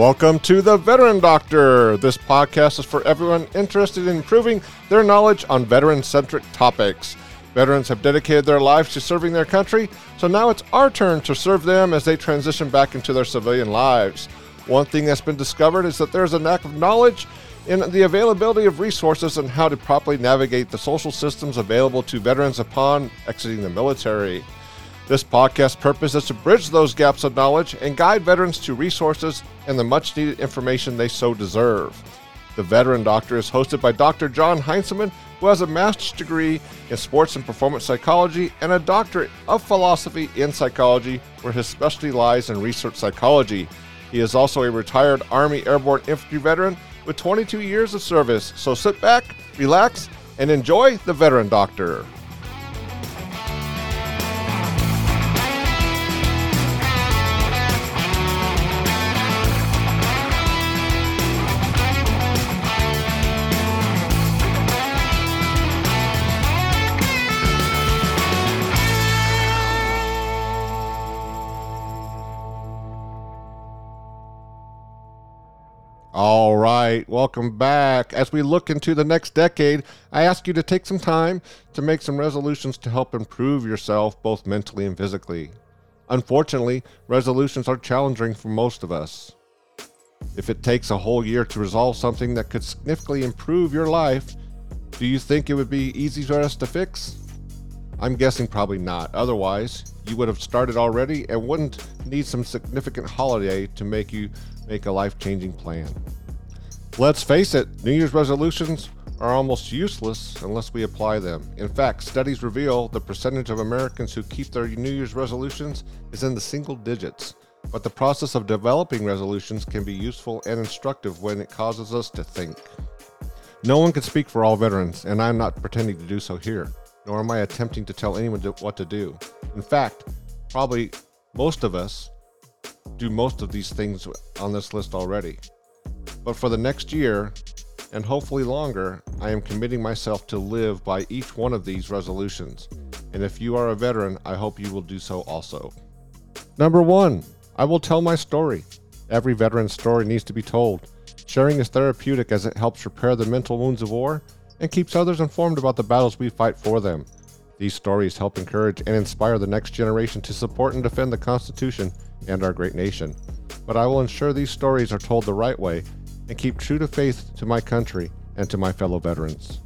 Welcome to the Veteran Doctor. This podcast is for everyone interested in improving their knowledge on veteran centric topics. Veterans have dedicated their lives to serving their country, so now it's our turn to serve them as they transition back into their civilian lives. One thing that's been discovered is that there's a lack of knowledge in the availability of resources and how to properly navigate the social systems available to veterans upon exiting the military. This podcast's purpose is to bridge those gaps of knowledge and guide veterans to resources and the much needed information they so deserve. The Veteran Doctor is hosted by Dr. John Heinzelman, who has a master's degree in sports and performance psychology and a doctorate of philosophy in psychology, where his specialty lies in research psychology. He is also a retired Army Airborne Infantry veteran with 22 years of service. So sit back, relax, and enjoy the Veteran Doctor. Right, welcome back. As we look into the next decade, I ask you to take some time to make some resolutions to help improve yourself both mentally and physically. Unfortunately, resolutions are challenging for most of us. If it takes a whole year to resolve something that could significantly improve your life, do you think it would be easy for us to fix? I'm guessing probably not. Otherwise, you would have started already and wouldn't need some significant holiday to make you make a life changing plan. Let's face it, New Year's resolutions are almost useless unless we apply them. In fact, studies reveal the percentage of Americans who keep their New Year's resolutions is in the single digits. But the process of developing resolutions can be useful and instructive when it causes us to think. No one can speak for all veterans, and I'm not pretending to do so here, nor am I attempting to tell anyone what to do. In fact, probably most of us do most of these things on this list already. But for the next year, and hopefully longer, I am committing myself to live by each one of these resolutions. And if you are a veteran, I hope you will do so also. Number one, I will tell my story. Every veteran's story needs to be told. Sharing is therapeutic as it helps repair the mental wounds of war and keeps others informed about the battles we fight for them. These stories help encourage and inspire the next generation to support and defend the Constitution and our great nation. But I will ensure these stories are told the right way and keep true to faith to my country and to my fellow veterans.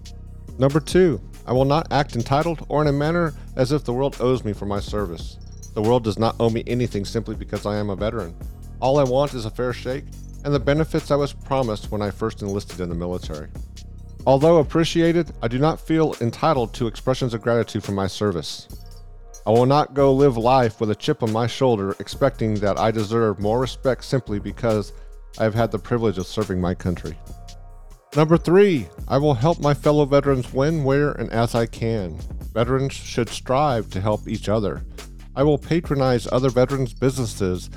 Number two, I will not act entitled or in a manner as if the world owes me for my service. The world does not owe me anything simply because I am a veteran. All I want is a fair shake and the benefits I was promised when I first enlisted in the military. Although appreciated, I do not feel entitled to expressions of gratitude for my service. I will not go live life with a chip on my shoulder expecting that I deserve more respect simply because I have had the privilege of serving my country. Number three, I will help my fellow veterans when, where, and as I can. Veterans should strive to help each other. I will patronize other veterans' businesses,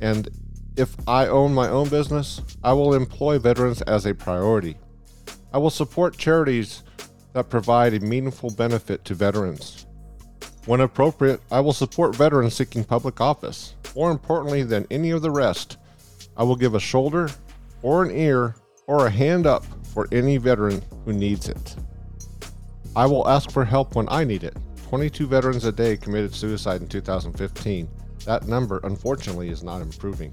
and if I own my own business, I will employ veterans as a priority. I will support charities that provide a meaningful benefit to veterans. When appropriate, I will support veterans seeking public office. More importantly than any of the rest, I will give a shoulder or an ear or a hand up for any veteran who needs it. I will ask for help when I need it. 22 veterans a day committed suicide in 2015. That number, unfortunately, is not improving.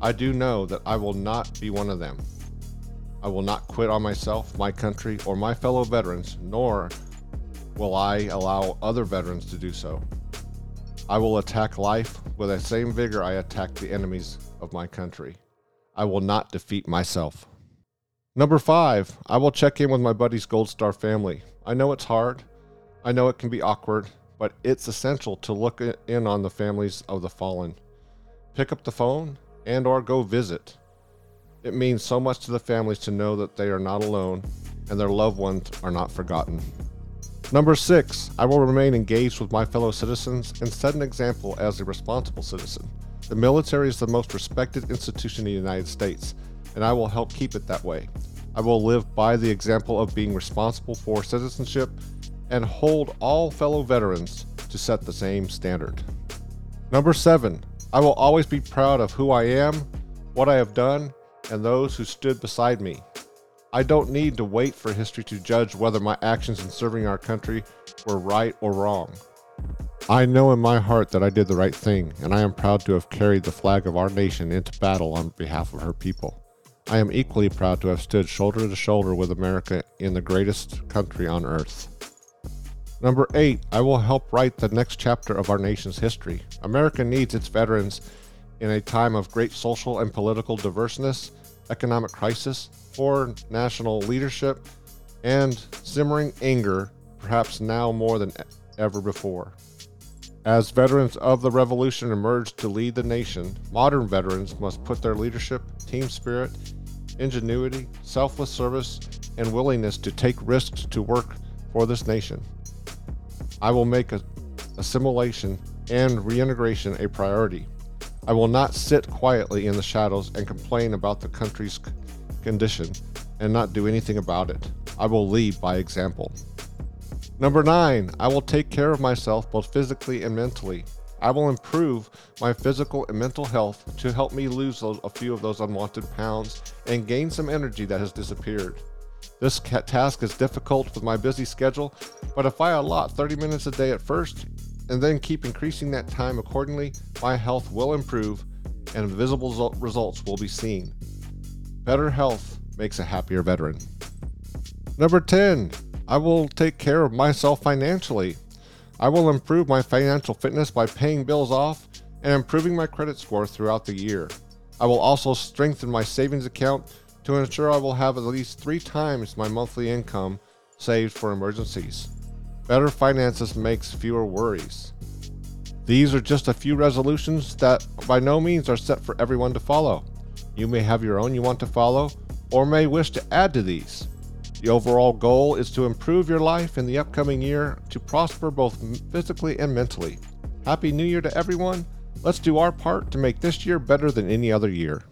I do know that I will not be one of them. I will not quit on myself, my country, or my fellow veterans, nor will I allow other veterans to do so. I will attack life with the same vigor I attack the enemies of my country. I will not defeat myself. Number five, I will check in with my buddy's Gold Star family. I know it's hard. I know it can be awkward, but it's essential to look in on the families of the fallen. Pick up the phone and or go visit. It means so much to the families to know that they are not alone and their loved ones are not forgotten. Number six, I will remain engaged with my fellow citizens and set an example as a responsible citizen. The military is the most respected institution in the United States, and I will help keep it that way. I will live by the example of being responsible for citizenship and hold all fellow veterans to set the same standard. Number seven, I will always be proud of who I am, what I have done, and those who stood beside me. I don't need to wait for history to judge whether my actions in serving our country were right or wrong. I know in my heart that I did the right thing, and I am proud to have carried the flag of our nation into battle on behalf of her people. I am equally proud to have stood shoulder to shoulder with America in the greatest country on earth. Number eight, I will help write the next chapter of our nation's history. America needs its veterans in a time of great social and political diverseness, economic crisis, poor national leadership, and simmering anger, perhaps now more than ever before. As veterans of the revolution emerge to lead the nation, modern veterans must put their leadership, team spirit, ingenuity, selfless service, and willingness to take risks to work for this nation. I will make assimilation and reintegration a priority. I will not sit quietly in the shadows and complain about the country's condition and not do anything about it. I will lead by example. Number nine, I will take care of myself both physically and mentally. I will improve my physical and mental health to help me lose those, a few of those unwanted pounds and gain some energy that has disappeared. This task is difficult with my busy schedule, but if I allot 30 minutes a day at first and then keep increasing that time accordingly, my health will improve and visible results will be seen. Better health makes a happier veteran. Number 10, I will take care of myself financially. I will improve my financial fitness by paying bills off and improving my credit score throughout the year. I will also strengthen my savings account to ensure I will have at least three times my monthly income saved for emergencies. Better finances makes fewer worries. These are just a few resolutions that by no means are set for everyone to follow. You may have your own you want to follow, or may wish to add to these. The overall goal is to improve your life in the upcoming year to prosper both physically and mentally. Happy New Year to everyone. Let's do our part to make this year better than any other year.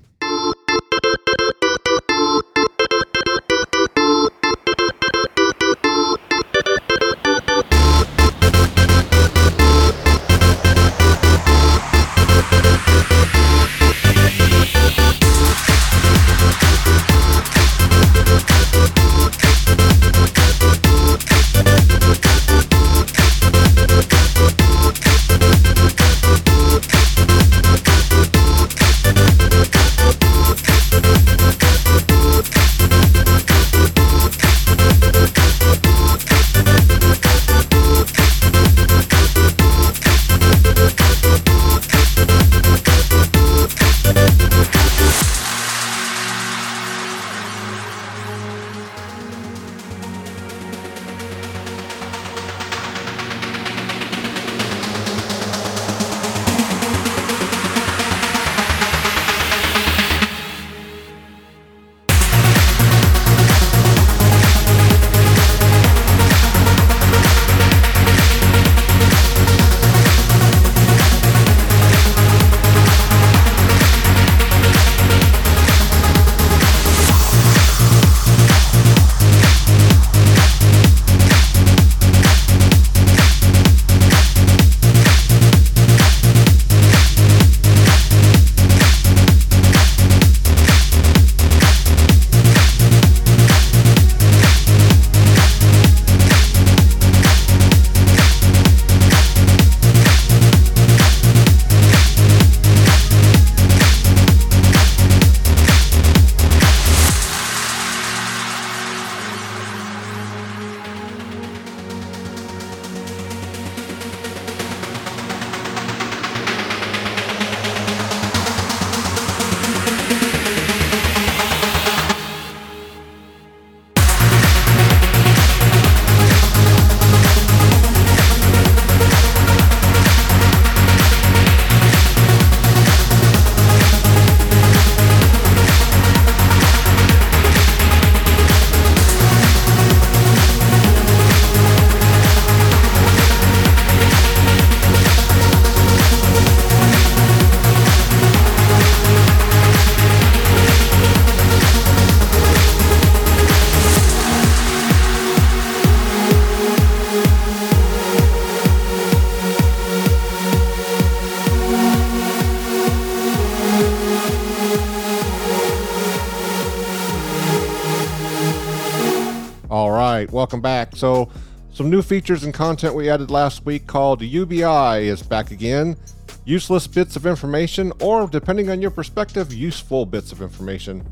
So, some new features and content we added last week called UBI is back again. Useless bits of information, or depending on your perspective, useful bits of information.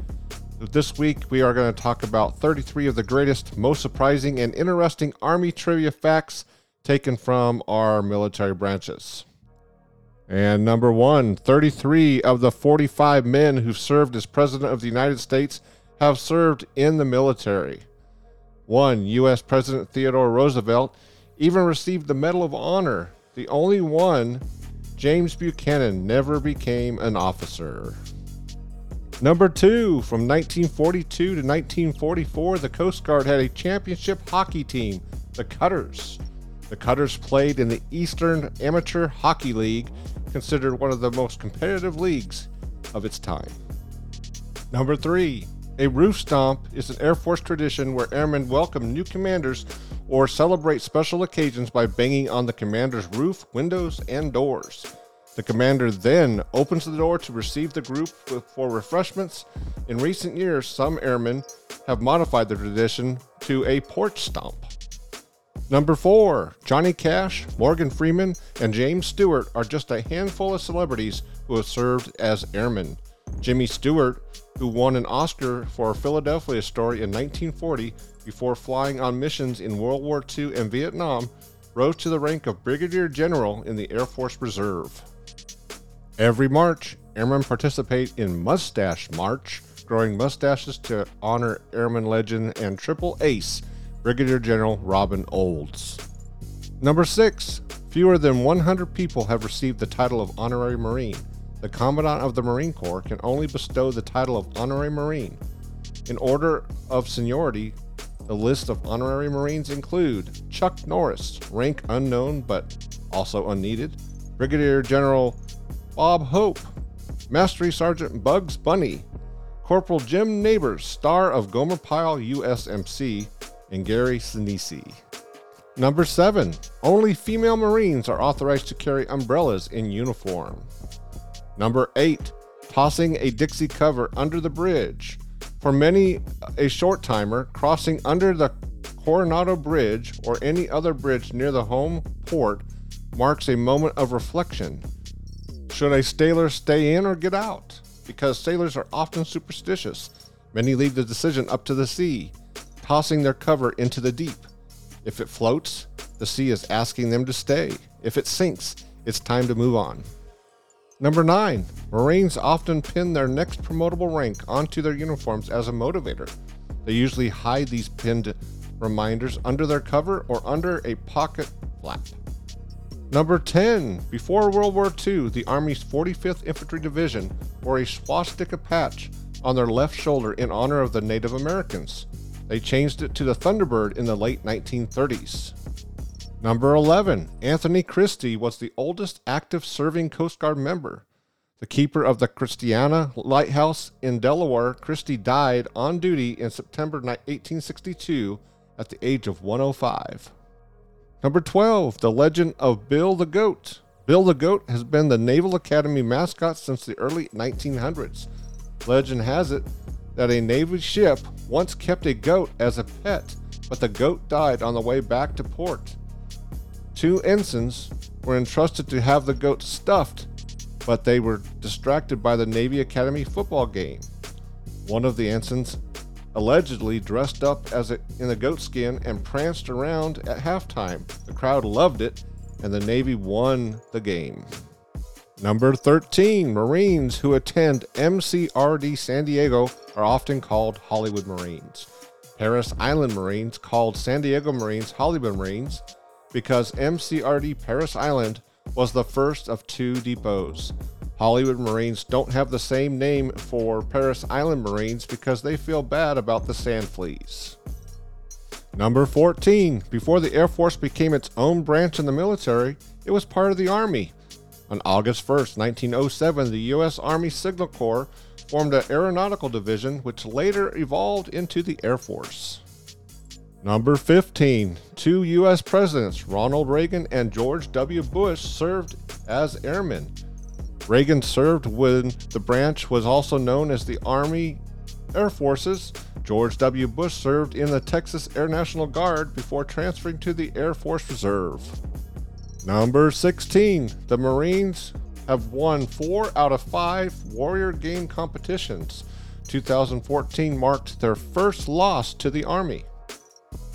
This week, we are going to talk about 33 of the greatest, most surprising, and interesting Army trivia facts taken from our military branches. And number one 33 of the 45 men who served as President of the United States have served in the military. One, U.S. President Theodore Roosevelt, even received the Medal of Honor. The only one, James Buchanan, never became an officer. Number two, from 1942 to 1944, the Coast Guard had a championship hockey team, the Cutters. The Cutters played in the Eastern Amateur Hockey League, considered one of the most competitive leagues of its time. Number three, a roof stomp is an Air Force tradition where airmen welcome new commanders or celebrate special occasions by banging on the commander's roof, windows, and doors. The commander then opens the door to receive the group for refreshments. In recent years, some airmen have modified the tradition to a porch stomp. Number four, Johnny Cash, Morgan Freeman, and James Stewart are just a handful of celebrities who have served as airmen. Jimmy Stewart, who won an Oscar for Philadelphia Story in 1940 before flying on missions in World War II and Vietnam, rose to the rank of Brigadier General in the Air Force Reserve. Every March, airmen participate in Mustache March, growing mustaches to honor airman legend and triple ace, Brigadier General Robin Olds. Number six, fewer than 100 people have received the title of Honorary Marine. The Commandant of the Marine Corps can only bestow the title of Honorary Marine. In order of seniority, the list of honorary Marines include Chuck Norris, rank unknown but also unneeded, Brigadier General Bob Hope, Master Sergeant Bugs Bunny, Corporal Jim Nabors, star of Gomer Pyle USMC, and Gary Sinise. Number 7. Only female Marines are authorized to carry umbrellas in uniform. Number 8. Tossing a Dixie cover under the bridge. For many, a short timer crossing under the Coronado Bridge or any other bridge near the home port marks a moment of reflection should a sailor stay in or get out? Because sailors are often superstitious. Many leave the decision up to the sea, tossing their cover into the deep. If it floats, the sea is asking them to stay. If it sinks, it's time to move on. Number 9. Marines often pin their next promotable rank onto their uniforms as a motivator. They usually hide these pinned reminders under their cover or under a pocket flap. Number 10. Before World War II, the Army's 45th Infantry Division wore a swastika patch on their left shoulder in honor of the Native Americans. They changed it to the Thunderbird in the late 1930s. Number 11. Anthony Christie was the oldest active serving Coast Guard member. The keeper of the Christiana Lighthouse in Delaware, Christie died on duty in September 1862 at the age of 105. Number 12, The Legend of Bill the Goat. Bill the Goat has been the Naval Academy mascot since the early 1900s. Legend has it that a Navy ship once kept a goat as a pet, but the goat died on the way back to port. Two ensigns were entrusted to have the goat stuffed, but they were distracted by the Navy Academy football game. One of the ensigns allegedly dressed up as a, in a goat skin and pranced around at halftime. The crowd loved it, and the Navy won the game. Number 13, Marines who attend MCRD San Diego are often called Hollywood Marines. Parris Island Marines called San Diego Marines Hollywood Marines because MCRD Parris Island was the first of two depots. Hollywood Marines don't have the same name for Parris Island Marines because they feel bad about the sand fleas. Number 14. Before the Air Force became its own branch in the military, it was part of the Army. On August 1, 1907, the U.S. Army Signal Corps formed an aeronautical division which later evolved into the Air Force. Number 15. Two U.S. presidents, Ronald Reagan and George W. Bush, served as airmen. Reagan served when the branch was also known as the Army Air Forces, George W. Bush served in the Texas Air National Guard before transferring to the Air Force Reserve. Number 16. The Marines have won four out of five Warrior Game competitions. 2014 marked their first loss to the Army.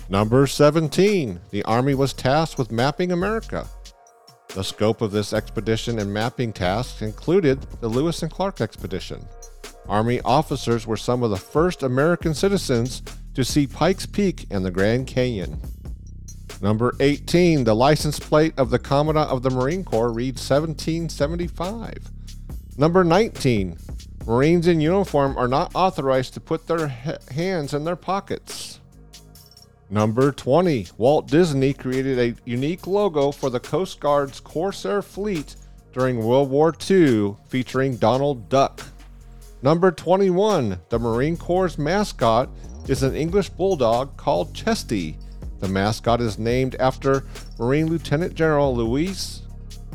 Number 17. The Army was tasked with mapping America. The scope of this expedition and mapping tasks included the Lewis and Clark expedition. Army officers were some of the first American citizens to see Pikes Peak and the Grand Canyon. Number 18, the license plate of the Commandant of the Marine Corps reads 1775. Number 19, Marines in uniform are not authorized to put their hands in their pockets. Number 20, Walt Disney created a unique logo for the Coast Guard's Corsair fleet during World War II featuring Donald Duck. Number 21, the Marine Corps' mascot is an English bulldog called Chesty. The mascot is named after Marine Lieutenant General Louis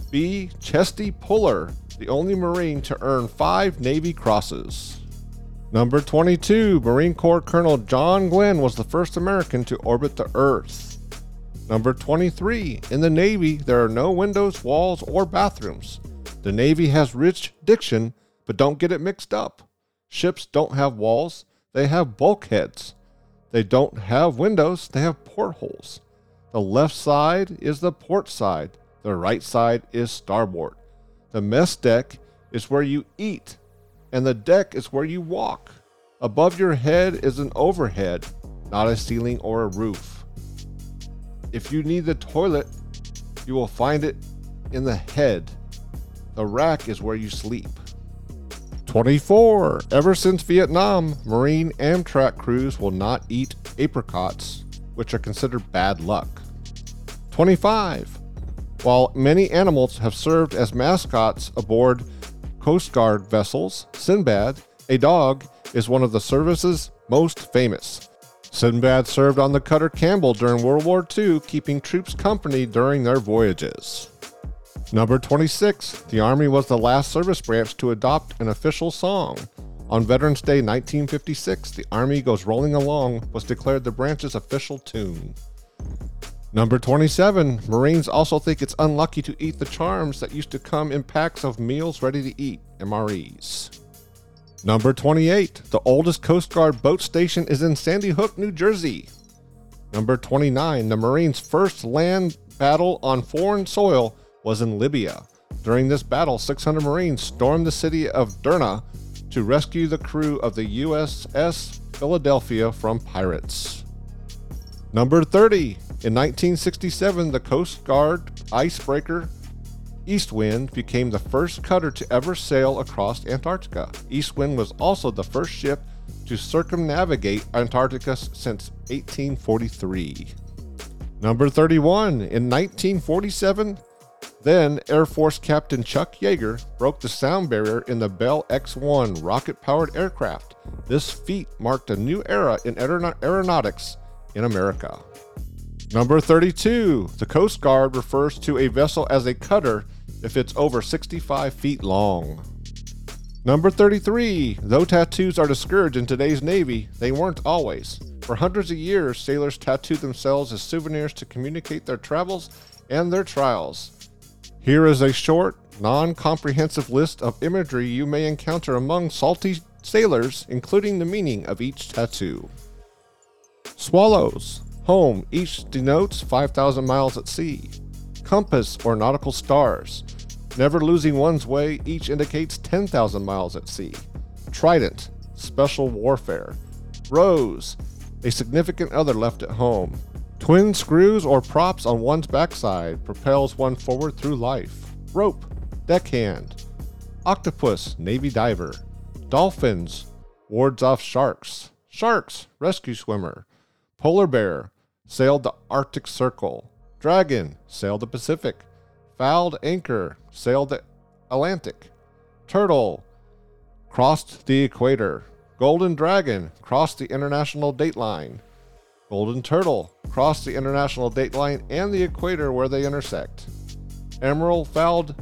B. Chesty Puller, the only Marine to earn five Navy crosses. Number 22, Marine Corps Colonel John Glenn was the first American to orbit the Earth. Number 23, in the Navy, there are no windows, walls, or bathrooms. The Navy has rich diction but don't get it mixed up. Ships don't have walls, they have bulkheads. They don't have windows, they have portholes. The left side is the port side, the right side is starboard. The mess deck is where you eat, and the deck is where you walk. Above your head is an overhead, not a ceiling or a roof. If you need the toilet, you will find it in the head. The rack is where you sleep. 24. Ever since Vietnam, Marine Amtrac crews will not eat apricots, which are considered bad luck. 25. While many animals have served as mascots aboard Coast Guard vessels, Sinbad, a dog, is one of the service's most famous. Sinbad served on the cutter Campbell during World War II, keeping troops company during their voyages. Number 26. The Army was the last service branch to adopt an official song. On Veterans Day 1956, The Army Goes Rolling Along was declared the branch's official tune. Number 27. Marines also think it's unlucky to eat the charms that used to come in packs of meals ready to eat, MREs. Number 28. The oldest Coast Guard boat station is in Sandy Hook, New Jersey. Number 29. The Marines' first land battle on foreign soil was in Libya. During this battle, 600 Marines stormed the city of Derna to rescue the crew of the USS Philadelphia from pirates. Number 30. In 1967, the Coast Guard icebreaker Eastwind became the first cutter to ever sail across Antarctica. Eastwind was also the first ship to circumnavigate Antarctica since 1843. Number 31. In 1947, then, Air Force Captain Chuck Yeager broke the sound barrier in the Bell X 1 rocket powered aircraft. This feat marked a new era in aeronautics in America. Number 32. The Coast Guard refers to a vessel as a cutter if it's over 65 feet long. Number 33. Though tattoos are discouraged in today's Navy, they weren't always. For hundreds of years, sailors tattooed themselves as souvenirs to communicate their travels and their trials. Here is a short, non comprehensive list of imagery you may encounter among salty sailors, including the meaning of each tattoo. Swallows, home, each denotes 5,000 miles at sea. Compass or nautical stars, never losing one's way, each indicates 10,000 miles at sea. Trident, special warfare. Rose, a significant other left at home. Twin screws or props on one's backside propels one forward through life. Rope, deckhand. Octopus, navy diver. Dolphins, wards off sharks. Sharks, rescue swimmer. Polar bear, sailed the Arctic Circle. Dragon, sailed the Pacific. Fouled anchor, sailed the Atlantic. Turtle, crossed the equator. Golden dragon, crossed the international dateline. Golden Turtle crossed the international dateline and the equator where they intersect. Emerald Fouled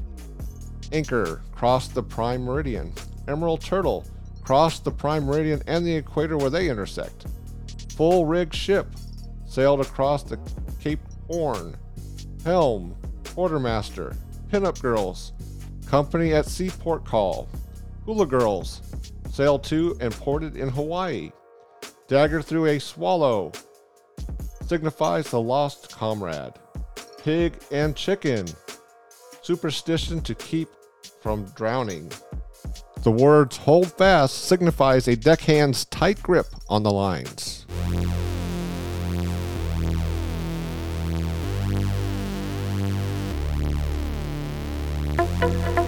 Anchor crossed the prime meridian. Emerald Turtle crossed the prime meridian and the equator where they intersect. Full rig ship sailed across the Cape Horn. Helm, quartermaster, pinup girls, company at seaport call. Hula girls sailed to and ported in Hawaii. Dagger through a swallow signifies the lost comrade. Pig and chicken, superstition to keep from drowning. The words hold fast signifies a deckhand's tight grip on the lines. Welcome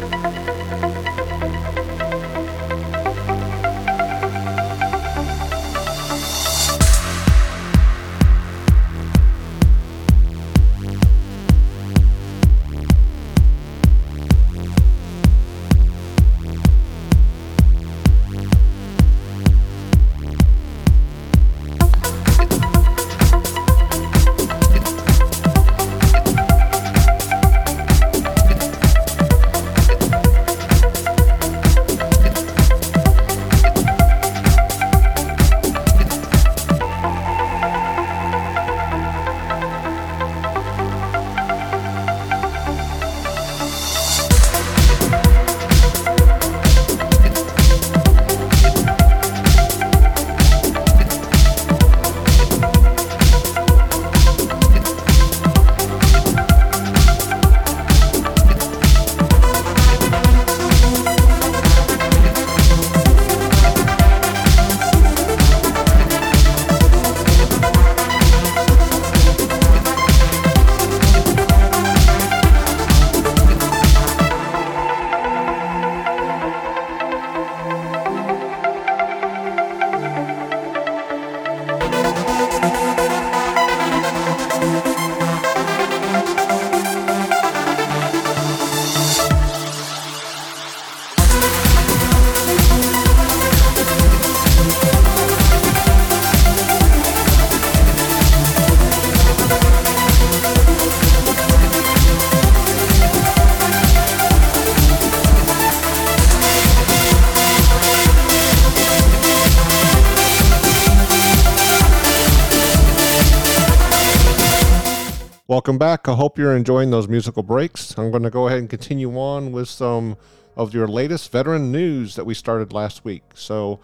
back. I hope you're enjoying those musical breaks. I'm going to go ahead and continue on with some of your latest veteran news that we started last week. So,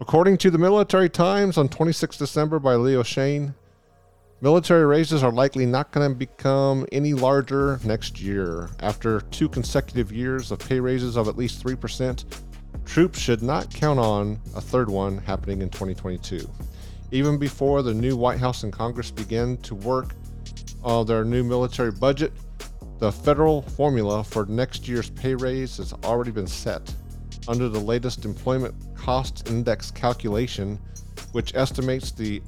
according to the Military Times on 26 December by Leo Shane, military raises are likely not going to become any larger next year. After two consecutive years of pay raises of at least 3%, troops should not count on a third one happening in 2022. Even before the new White House and Congress begin to work of their new military budget, the federal formula for next year's pay raise has already been set. Under the latest Employment Cost Index calculation, which estimates the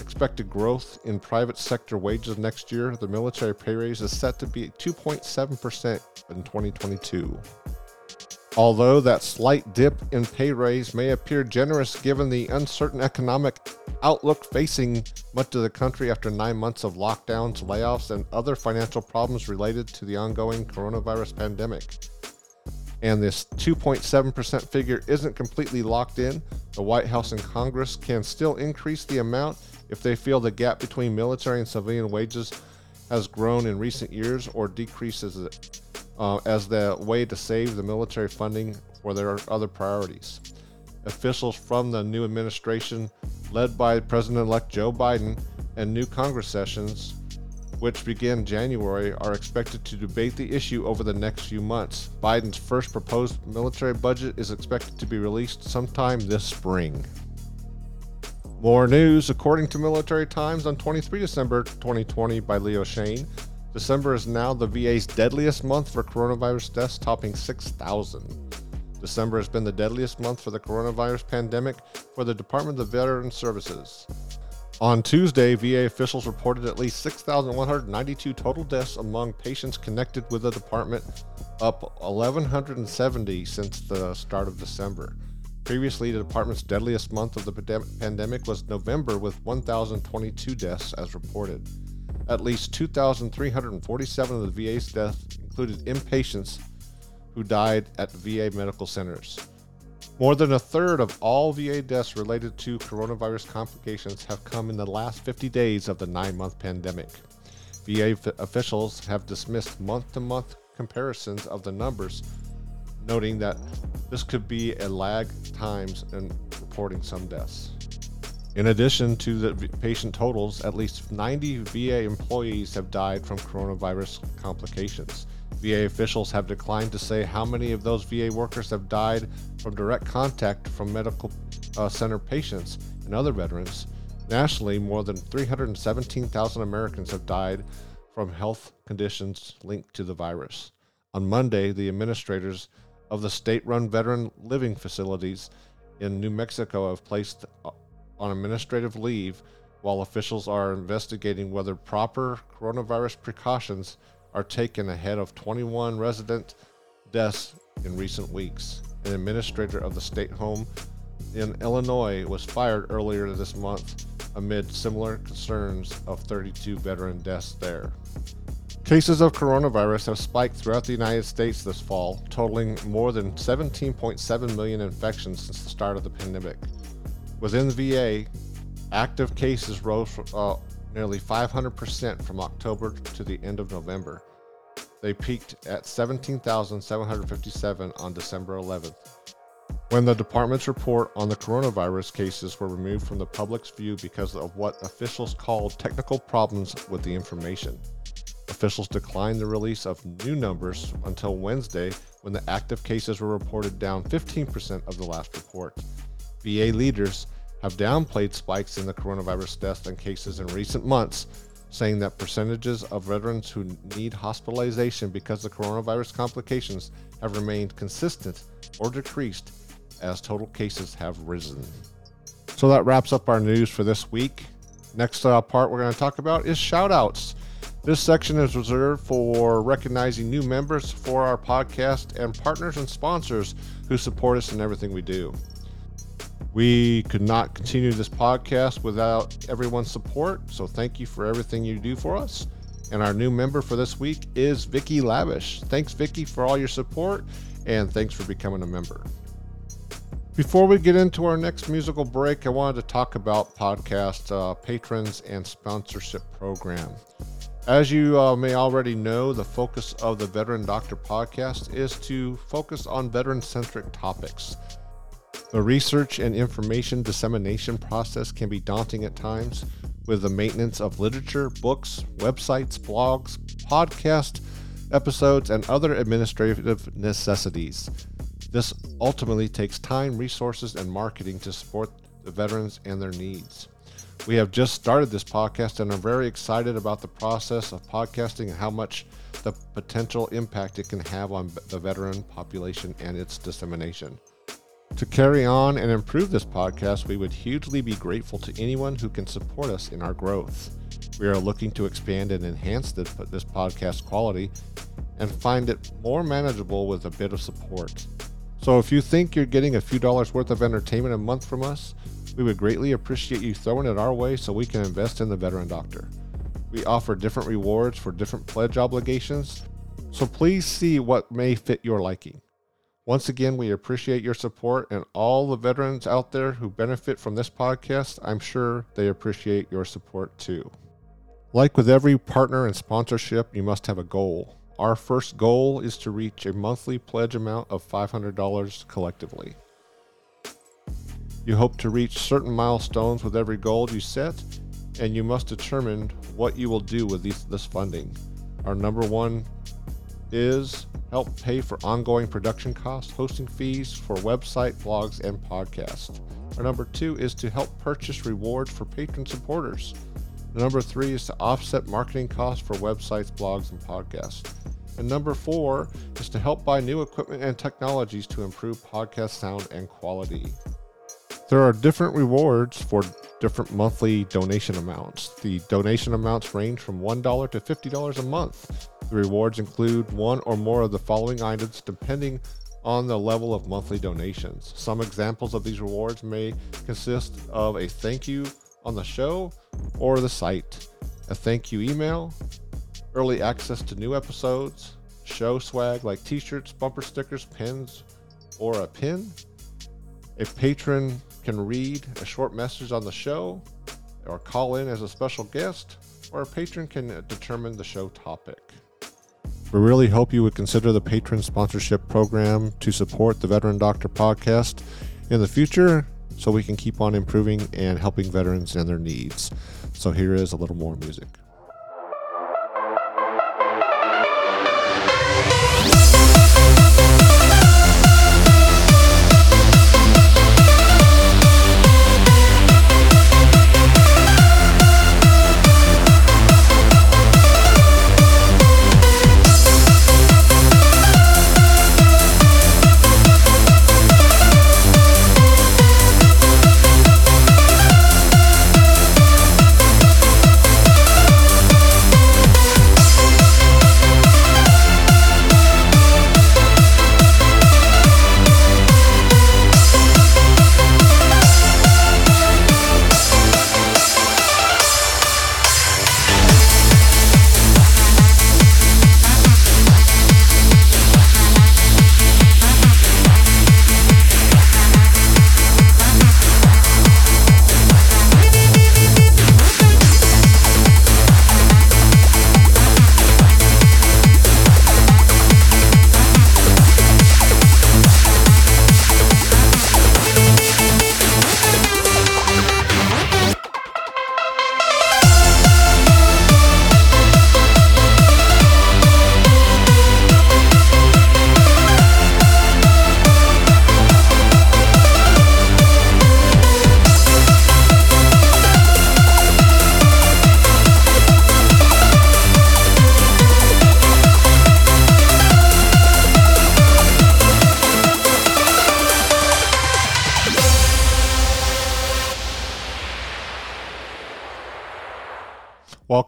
expected growth in private sector wages next year, the military pay raise is set to be 2.7% in 2022. Although that slight dip in pay raise may appear generous given the uncertain economic outlook facing much of the country after nine months of lockdowns, layoffs, and other financial problems related to the ongoing coronavirus pandemic. And this 2.7% figure isn't completely locked in. The White House and Congress can still increase the amount if they feel the gap between military and civilian wages has grown in recent years or decreases uh, as the way to save the military funding for their other priorities. Officials from the new administration, led by President elect Joe Biden, and new Congress sessions, which begin January, are expected to debate the issue over the next few months. Biden's first proposed military budget is expected to be released sometime this spring. More news, according to Military Times on 23 December 2020 by Leo Shane. December is now the VA's deadliest month for coronavirus deaths, topping 6,000. December has been the deadliest month for the coronavirus pandemic for the Department of Veteran Services. On Tuesday, VA officials reported at least 6,192 total deaths among patients connected with the department, up 1,170 since the start of December. Previously, the department's deadliest month of the pandemic was November with 1,022 deaths as reported. At least 2,347 of the VA's deaths included inpatients who died at VA medical centers. More than a third of all VA deaths related to coronavirus complications have come in the last 50 days of the nine month pandemic. VA f- officials have dismissed month to month comparisons of the numbers, noting that this could be a lag times in reporting some deaths. In addition to the patient totals, at least 90 VA employees have died from coronavirus complications. VA officials have declined to say how many of those VA workers have died from direct contact from medical uh, center patients and other veterans. Nationally, more than 317,000 Americans have died from health conditions linked to the virus. On Monday, the administrators of the state run veteran living facilities in New Mexico have placed uh, on administrative leave while officials are investigating whether proper coronavirus precautions are taken ahead of 21 resident deaths in recent weeks. An administrator of the state home in Illinois was fired earlier this month amid similar concerns of 32 veteran deaths there. Cases of coronavirus have spiked throughout the United States this fall, totaling more than 17.7 million infections since the start of the pandemic. Within the VA, active cases rose uh, nearly 500% from October to the end of November. They peaked at 17,757 on December 11th, when the department's report on the coronavirus cases were removed from the public's view because of what officials called technical problems with the information. Officials declined the release of new numbers until Wednesday when the active cases were reported down 15% of the last report. VA leaders have downplayed spikes in the coronavirus deaths and cases in recent months, saying that percentages of veterans who need hospitalization because of coronavirus complications have remained consistent or decreased as total cases have risen. So that wraps up our news for this week. Next uh, part we're going to talk about is shoutouts. This section is reserved for recognizing new members for our podcast and partners and sponsors who support us in everything we do. We could not continue this podcast without everyone's support, so thank you for everything you do for us. And our new member for this week is Vicky Lavish. Thanks, Vicky, for all your support, and thanks for becoming a member. Before we get into our next musical break, I wanted to talk about podcast uh, patrons and sponsorship program. As you uh, may already know, the focus of the Veteran Doctor podcast is to focus on veteran centric topics. The research and information dissemination process can be daunting at times, with the maintenance of literature, books, websites, blogs, podcast episodes, and other administrative necessities. This ultimately takes time, resources, and marketing to support the veterans and their needs. We have just started this podcast and are very excited about the process of podcasting and how much the potential impact it can have on the veteran population and its dissemination. To carry on and improve this podcast, we would hugely be grateful to anyone who can support us in our growth. We are looking to expand and enhance this, this podcast quality and find it more manageable with a bit of support. So if you think you're getting a few dollars worth of entertainment a month from us, we would greatly appreciate you throwing it our way so we can invest in the Veteran Doctor. We offer different rewards for different pledge obligations, so please see what may fit your liking. Once again, we appreciate your support and all the veterans out there who benefit from this podcast. I'm sure they appreciate your support too. Like with every partner and sponsorship, you must have a goal. Our first goal is to reach a monthly pledge amount of $500 collectively. You hope to reach certain milestones with every goal you set, and you must determine what you will do with these, this funding. Our number one is help pay for ongoing production costs, hosting fees for website, blogs, and podcasts. Our number two is to help purchase rewards for patron supporters. number three is to offset marketing costs for websites, blogs, and podcasts. And number four is to help buy new equipment and technologies to improve podcast sound and quality. There are different rewards for different monthly donation amounts. The donation amounts range from $1 to $50 a month. The rewards include one or more of the following items depending on the level of monthly donations. Some examples of these rewards may consist of a thank you on the show or the site, a thank you email, early access to new episodes, show swag like t shirts, bumper stickers, pins, or a pin, A patron can read a short message on the show, or call in as a special guest, or a patron can determine the show topic. We really hope you would consider the Patreon sponsorship program to support the Veteran Doctor podcast in the future so we can keep on improving and helping veterans and their needs. So here is a little more music.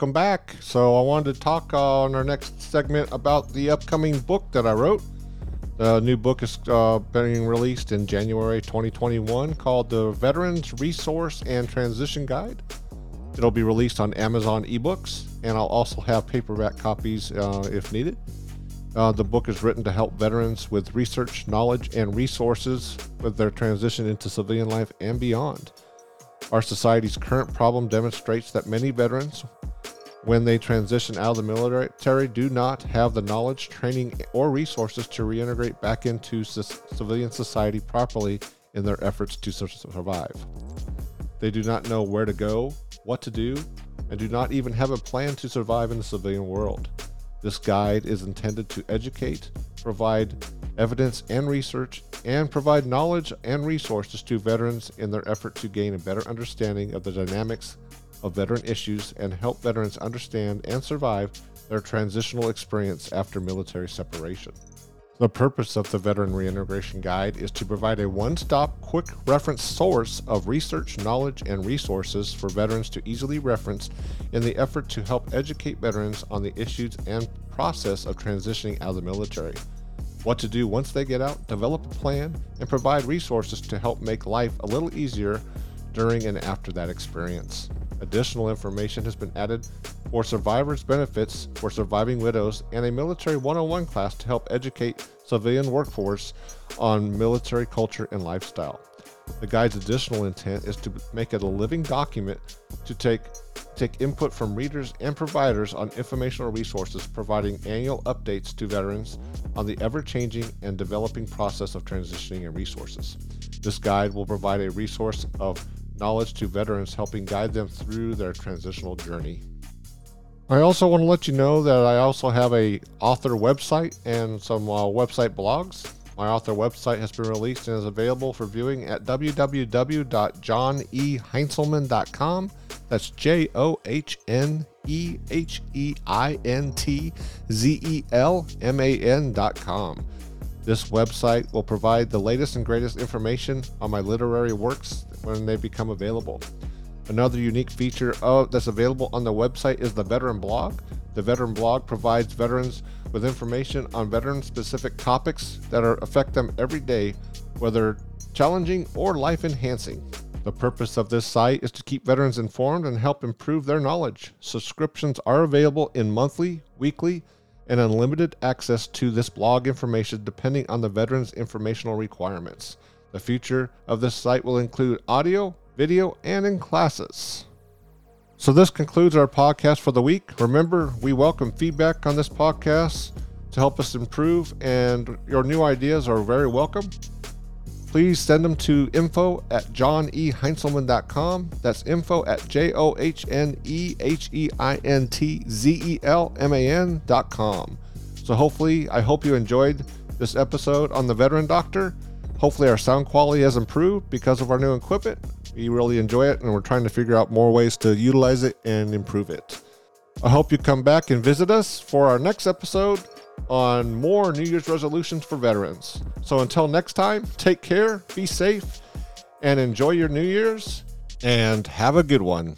Welcome back. So, I wanted to talk on our next segment about the upcoming book that I wrote. The new book is uh, being released in January 2021 called The Veterans Resource and Transition Guide. It'll be released on Amazon eBooks, and I'll also have paperback copies uh, if needed. Uh, the book is written to help veterans with research, knowledge, and resources with their transition into civilian life and beyond. Our society's current problem demonstrates that many veterans when they transition out of the military do not have the knowledge, training, or resources to reintegrate back into civilian society properly in their efforts to survive. They do not know where to go, what to do, and do not even have a plan to survive in the civilian world. This guide is intended to educate, provide evidence and research, and provide knowledge and resources to veterans in their effort to gain a better understanding of the dynamics of veteran issues and help veterans understand and survive their transitional experience after military separation. The purpose of the Veteran Reintegration Guide is to provide a one stop, quick reference source of research, knowledge, and resources for veterans to easily reference in the effort to help educate veterans on the issues and process of transitioning out of the military. What to do once they get out, develop a plan, and provide resources to help make life a little easier during and after that experience. Additional information has been added for survivors' benefits for surviving widows and a military 101 class to help educate civilian workforce on military culture and lifestyle. The guide's additional intent is to make it a living document to take take input from readers and providers on informational resources providing annual updates to veterans on the ever-changing and developing process of transitioning and resources. This guide will provide a resource of knowledge to veterans, helping guide them through their transitional journey. I also want to let you know that I also have a author website and some uh, website blogs. My author website has been released and is available for viewing at www.johneheintzelman.com. That's J O H N E H E I N T Z E L M A N.com. This website will provide the latest and greatest information on my literary works when they become available. Another unique feature of, that's available on the website is the Veteran Blog. The Veteran Blog provides veterans with information on veteran specific topics that are, affect them every day, whether challenging or life enhancing. The purpose of this site is to keep veterans informed and help improve their knowledge. Subscriptions are available in monthly, weekly, and unlimited access to this blog information depending on the veteran's informational requirements. The future of this site will include audio, video, and in classes. So, this concludes our podcast for the week. Remember, we welcome feedback on this podcast to help us improve, and your new ideas are very welcome. Please send them to info at johneheintzelman.com. That's info at J O H N E H E I N T Z E L M A N.com. So, hopefully, I hope you enjoyed this episode on the Veteran Doctor. Hopefully, our sound quality has improved because of our new equipment. We really enjoy it, and we're trying to figure out more ways to utilize it and improve it. I hope you come back and visit us for our next episode on more New Year's resolutions for veterans. So until next time, take care, be safe, and enjoy your New Year's, and have a good one.